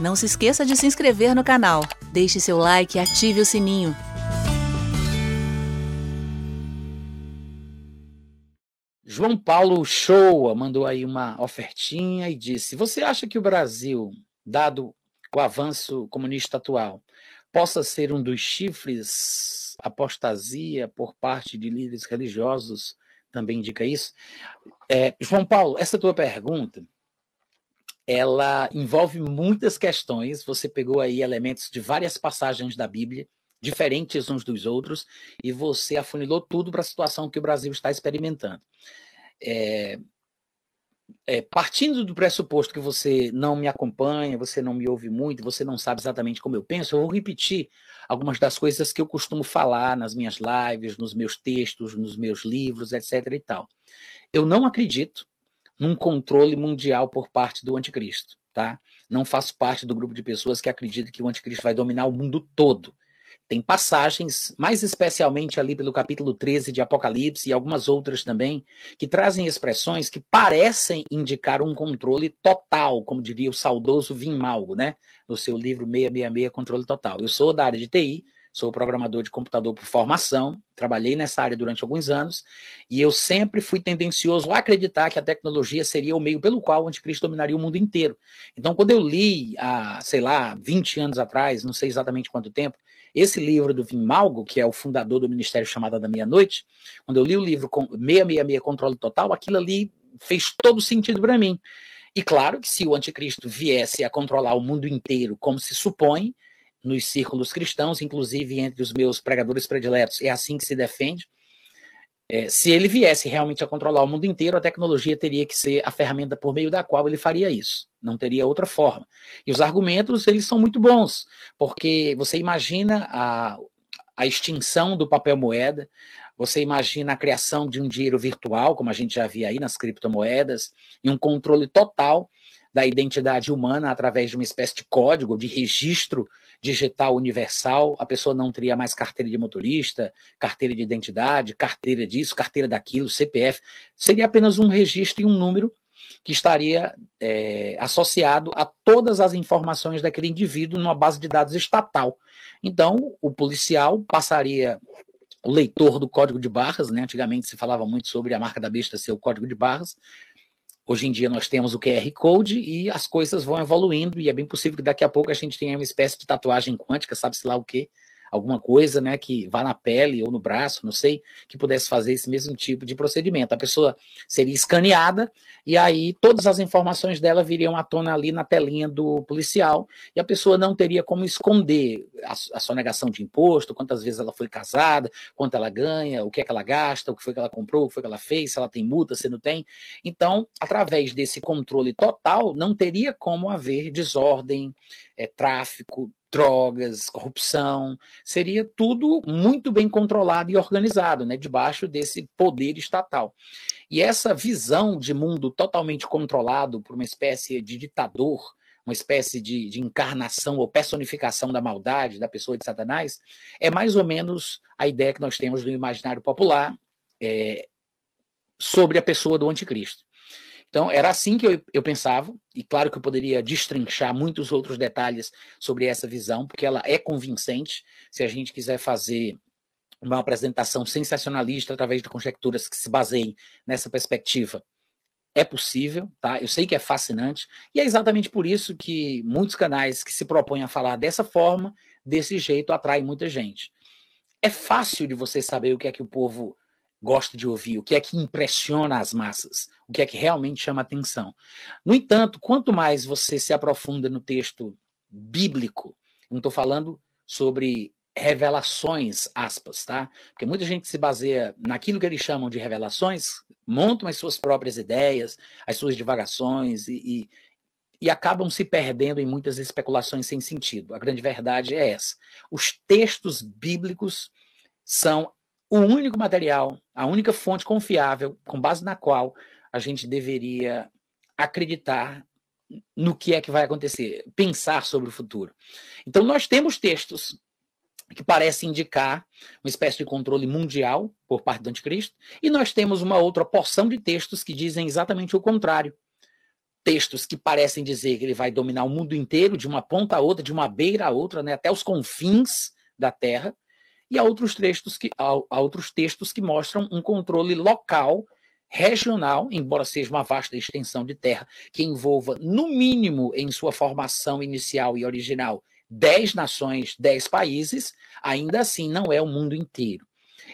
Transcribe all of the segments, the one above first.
Não se esqueça de se inscrever no canal, deixe seu like e ative o sininho. João Paulo Shoa mandou aí uma ofertinha e disse: Você acha que o Brasil, dado o avanço comunista atual, possa ser um dos chifres apostasia por parte de líderes religiosos? Também indica isso. É, João Paulo, essa tua pergunta ela envolve muitas questões. Você pegou aí elementos de várias passagens da Bíblia, diferentes uns dos outros, e você afunilou tudo para a situação que o Brasil está experimentando. É, é, partindo do pressuposto que você não me acompanha, você não me ouve muito, você não sabe exatamente como eu penso, eu vou repetir algumas das coisas que eu costumo falar nas minhas lives, nos meus textos, nos meus livros, etc. e tal. Eu não acredito num controle mundial por parte do anticristo, tá? Não faço parte do grupo de pessoas que acreditam que o anticristo vai dominar o mundo todo. Tem passagens, mais especialmente ali pelo capítulo 13 de Apocalipse e algumas outras também, que trazem expressões que parecem indicar um controle total, como diria o saudoso Vim Malgo, né? No seu livro 666 Controle Total. Eu sou da área de TI, sou programador de computador por formação, trabalhei nessa área durante alguns anos, e eu sempre fui tendencioso a acreditar que a tecnologia seria o meio pelo qual o anticristo dominaria o mundo inteiro. Então, quando eu li, há, sei lá, 20 anos atrás, não sei exatamente quanto tempo, esse livro do Vim Malgo, que é o fundador do Ministério Chamada da Meia-Noite, quando eu li o livro 666 Controle Total, aquilo ali fez todo sentido para mim. E claro que se o anticristo viesse a controlar o mundo inteiro, como se supõe, nos círculos cristãos, inclusive entre os meus pregadores prediletos. É assim que se defende. É, se ele viesse realmente a controlar o mundo inteiro, a tecnologia teria que ser a ferramenta por meio da qual ele faria isso. Não teria outra forma. E os argumentos, eles são muito bons, porque você imagina a, a extinção do papel moeda, você imagina a criação de um dinheiro virtual, como a gente já via aí nas criptomoedas, e um controle total da identidade humana através de uma espécie de código, de registro digital universal, a pessoa não teria mais carteira de motorista, carteira de identidade, carteira disso, carteira daquilo, CPF. Seria apenas um registro e um número que estaria é, associado a todas as informações daquele indivíduo numa base de dados estatal. Então, o policial passaria o leitor do código de barras, né? Antigamente se falava muito sobre a marca da besta ser o código de barras. Hoje em dia nós temos o QR Code e as coisas vão evoluindo, e é bem possível que daqui a pouco a gente tenha uma espécie de tatuagem quântica, sabe-se lá o quê, alguma coisa, né, que vá na pele ou no braço, não sei, que pudesse fazer esse mesmo tipo de procedimento. A pessoa seria escaneada e aí todas as informações dela viriam à tona ali na telinha do policial e a pessoa não teria como esconder a, a sonegação de imposto, quantas vezes ela foi casada, quanto ela ganha, o que é que ela gasta, o que foi que ela comprou, o que foi que ela fez, se ela tem multa, se não tem. Então, através desse controle total, não teria como haver desordem, é, tráfico, drogas, corrupção, seria tudo muito bem controlado e organizado, né, debaixo desse poder estatal. E essa visão de mundo totalmente controlado por uma espécie de ditador, uma espécie de, de, encarnação ou personificação da maldade da pessoa de Satanás, é mais ou menos a ideia que nós temos do imaginário popular é, sobre a pessoa do anticristo. Então, era assim que eu, eu pensava, e claro que eu poderia destrinchar muitos outros detalhes sobre essa visão, porque ela é convincente. Se a gente quiser fazer uma apresentação sensacionalista através de conjecturas que se baseiem nessa perspectiva, é possível, tá? Eu sei que é fascinante, e é exatamente por isso que muitos canais que se propõem a falar dessa forma, desse jeito, atraem muita gente. É fácil de você saber o que é que o povo gosta de ouvir, o que é que impressiona as massas, o que é que realmente chama atenção. No entanto, quanto mais você se aprofunda no texto bíblico, não estou falando sobre revelações, aspas, tá? Porque muita gente se baseia naquilo que eles chamam de revelações, montam as suas próprias ideias, as suas divagações e, e, e acabam se perdendo em muitas especulações sem sentido. A grande verdade é essa. Os textos bíblicos são o único material, a única fonte confiável com base na qual a gente deveria acreditar no que é que vai acontecer, pensar sobre o futuro. Então, nós temos textos que parecem indicar uma espécie de controle mundial por parte do anticristo, e nós temos uma outra porção de textos que dizem exatamente o contrário. textos que parecem dizer que ele vai dominar o mundo inteiro, de uma ponta a outra, de uma beira a outra, né, até os confins da Terra, e há outros textos que, há, há outros textos que mostram um controle local, regional, embora seja uma vasta extensão de terra que envolva, no mínimo, em sua formação inicial e original, dez nações, dez países, ainda assim não é o mundo inteiro.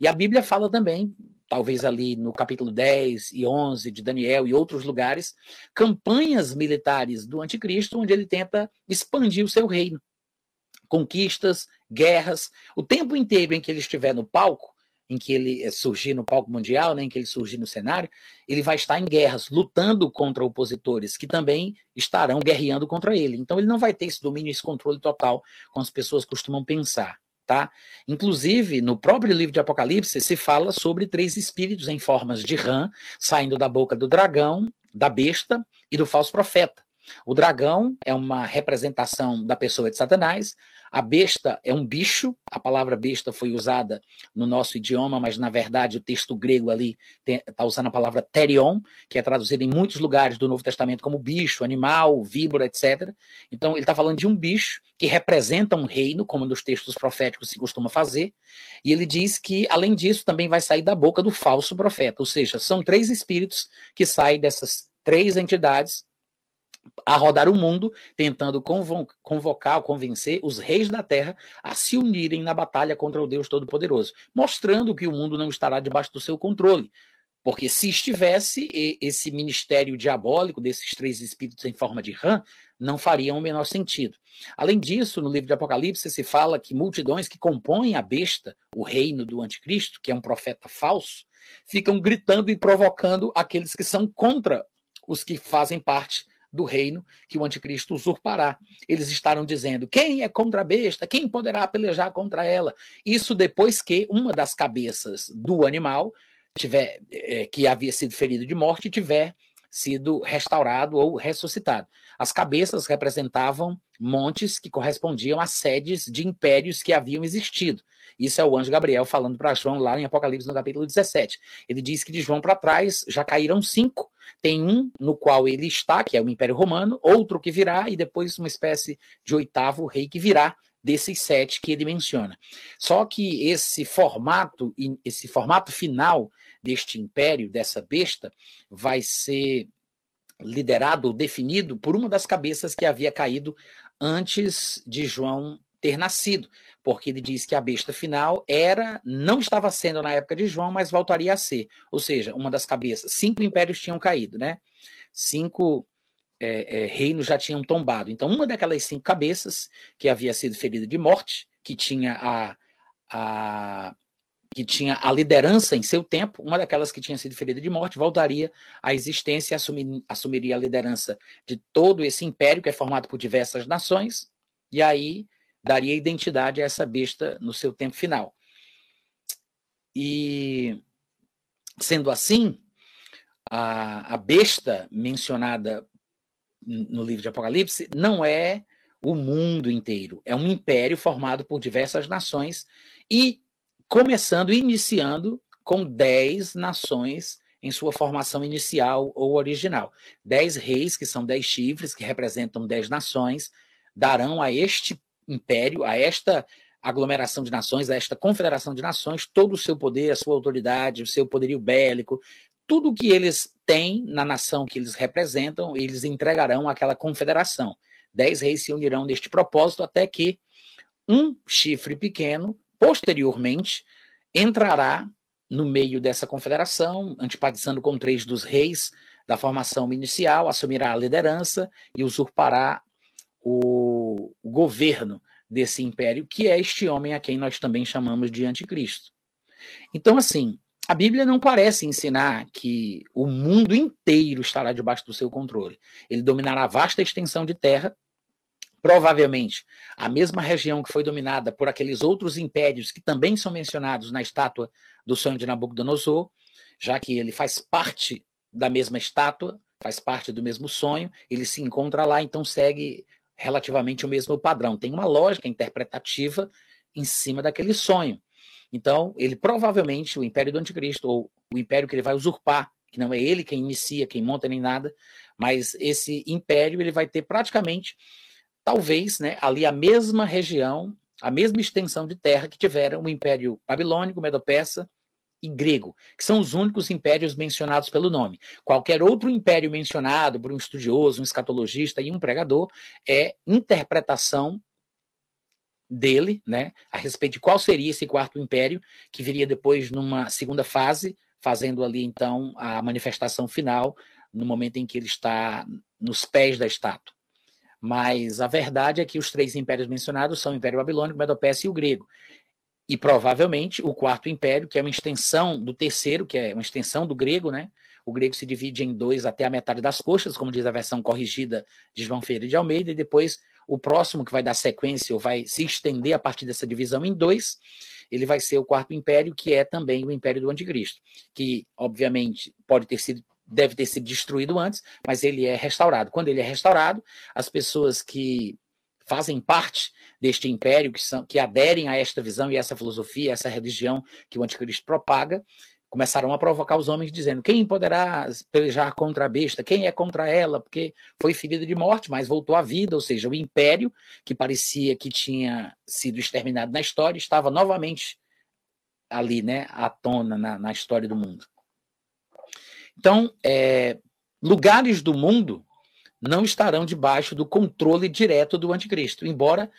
E a Bíblia fala também talvez ali no capítulo 10 e 11 de Daniel e outros lugares, campanhas militares do anticristo, onde ele tenta expandir o seu reino. Conquistas, guerras, o tempo inteiro em que ele estiver no palco, em que ele eh, surgir no palco mundial, né, em que ele surgir no cenário, ele vai estar em guerras, lutando contra opositores que também estarão guerreando contra ele. Então ele não vai ter esse domínio, esse controle total, como as pessoas costumam pensar. Tá? Inclusive, no próprio livro de Apocalipse, se fala sobre três espíritos em formas de rã, saindo da boca do dragão, da besta e do falso profeta. O dragão é uma representação da pessoa de Satanás, a besta é um bicho, a palavra besta foi usada no nosso idioma, mas na verdade o texto grego ali está usando a palavra terion, que é traduzida em muitos lugares do Novo Testamento como bicho, animal, víbora, etc. Então ele está falando de um bicho que representa um reino, como nos textos proféticos se costuma fazer, e ele diz que, além disso, também vai sair da boca do falso profeta, ou seja, são três espíritos que saem dessas três entidades a rodar o mundo, tentando convocar ou convencer os reis da terra a se unirem na batalha contra o Deus Todo-Poderoso, mostrando que o mundo não estará debaixo do seu controle. Porque se estivesse, esse ministério diabólico desses três espíritos em forma de rã não faria o menor sentido. Além disso, no livro de Apocalipse se fala que multidões que compõem a besta, o reino do anticristo, que é um profeta falso, ficam gritando e provocando aqueles que são contra os que fazem parte do reino que o anticristo usurpará. Eles estarão dizendo: quem é contra a besta? Quem poderá pelejar contra ela? Isso depois que uma das cabeças do animal tiver é, que havia sido ferido de morte tiver sido restaurado ou ressuscitado. As cabeças representavam montes que correspondiam a sedes de impérios que haviam existido. Isso é o anjo Gabriel falando para João lá em Apocalipse no capítulo 17. Ele diz que de João para trás já caíram cinco. Tem um no qual ele está, que é o Império Romano, outro que virá, e depois uma espécie de oitavo rei que virá desses sete que ele menciona. Só que esse formato, esse formato final deste império, dessa besta, vai ser liderado ou definido por uma das cabeças que havia caído antes de João ter nascido, porque ele diz que a besta final era, não estava sendo na época de João, mas voltaria a ser. Ou seja, uma das cabeças, cinco impérios tinham caído, né? Cinco é, é, reinos já tinham tombado. Então, uma daquelas cinco cabeças que havia sido ferida de morte, que tinha a, a que tinha a liderança em seu tempo, uma daquelas que tinha sido ferida de morte, voltaria à existência e assumir, assumiria a liderança de todo esse império que é formado por diversas nações, e aí daria identidade a essa besta no seu tempo final. E, sendo assim, a, a besta mencionada no livro de Apocalipse não é o mundo inteiro, é um império formado por diversas nações e começando, iniciando com dez nações em sua formação inicial ou original. Dez reis, que são dez chifres, que representam dez nações, darão a este império, a esta aglomeração de nações, a esta confederação de nações, todo o seu poder, a sua autoridade, o seu poderio bélico, tudo que eles têm na nação que eles representam, eles entregarão àquela confederação. Dez reis se unirão neste propósito até que um chifre pequeno posteriormente entrará no meio dessa confederação, antipatizando com três dos reis da formação inicial, assumirá a liderança e usurpará o, o governo desse império, que é este homem a quem nós também chamamos de anticristo. Então, assim, a Bíblia não parece ensinar que o mundo inteiro estará debaixo do seu controle. Ele dominará vasta extensão de terra, Provavelmente, a mesma região que foi dominada por aqueles outros impérios que também são mencionados na estátua do sonho de Nabucodonosor, já que ele faz parte da mesma estátua, faz parte do mesmo sonho, ele se encontra lá, então segue relativamente o mesmo padrão. Tem uma lógica interpretativa em cima daquele sonho. Então, ele provavelmente, o império do anticristo, ou o império que ele vai usurpar, que não é ele quem inicia, quem monta nem nada, Mas esse império ele vai ter praticamente, talvez, né, ali a mesma região, a mesma extensão de terra que tiveram o Império Babilônico, Medo-Persa e grego, que são os únicos impérios mencionados pelo nome. Qualquer outro império mencionado por um estudioso, um escatologista e um pregador é interpretação dele, né, a respeito de qual seria esse quarto império, que viria depois numa segunda fase, fazendo ali então a manifestação final, no momento em que ele está nos pés da estátua. Mas a verdade é que os três impérios mencionados são o Império Babilônico, o Medo-Persa e o grego. E provavelmente o quarto império, que é uma extensão do terceiro, que é uma extensão do grego, né? O grego se divide em dois até a metade das coxas, como diz a versão corrigida de João Ferreira de Almeida, e depois o próximo que vai dar sequência ou vai se estender a partir dessa divisão em dois, ele vai ser o quarto império, que é também o império do anticristo, que obviamente pode ter sido deve ter sido destruído antes, mas ele é restaurado. Quando ele é restaurado, as pessoas que fazem parte deste império, que, são, que aderem a esta visão e essa filosofia, essa religião que o anticristo propaga, começaram a provocar os homens, dizendo: quem poderá pelejar contra a besta? Quem é contra ela? Porque foi ferida de morte, mas voltou à vida. Ou seja, o império, que parecia que tinha sido exterminado na história, estava novamente ali, né, à tona na, na história do mundo. Então, é, lugares do mundo não estarão debaixo do controle direto do anticristo, embora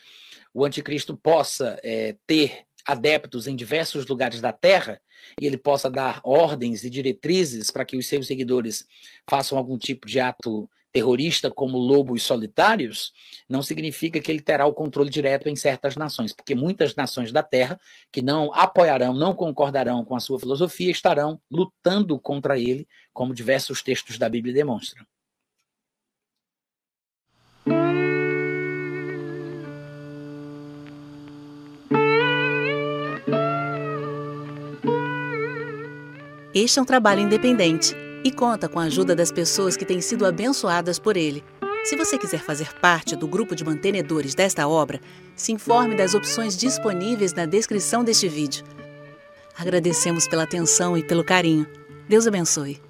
o anticristo possa é, ter adeptos em diversos lugares da terra e ele possa dar ordens e diretrizes para que os seus seguidores façam algum tipo de ato terrorista como lobos solitários, não significa que ele terá o controle direto em certas nações, porque muitas nações da Terra que não apoiarão, não concordarão com a sua filosofia, estarão lutando contra ele, como diversos textos da Bíblia demonstram. Este é um trabalho independente e conta com a ajuda das pessoas que têm sido abençoadas por ele. Se você quiser fazer parte do grupo de mantenedores desta obra, se informe das opções disponíveis na descrição deste vídeo. Agradecemos pela atenção e pelo carinho. Deus abençoe.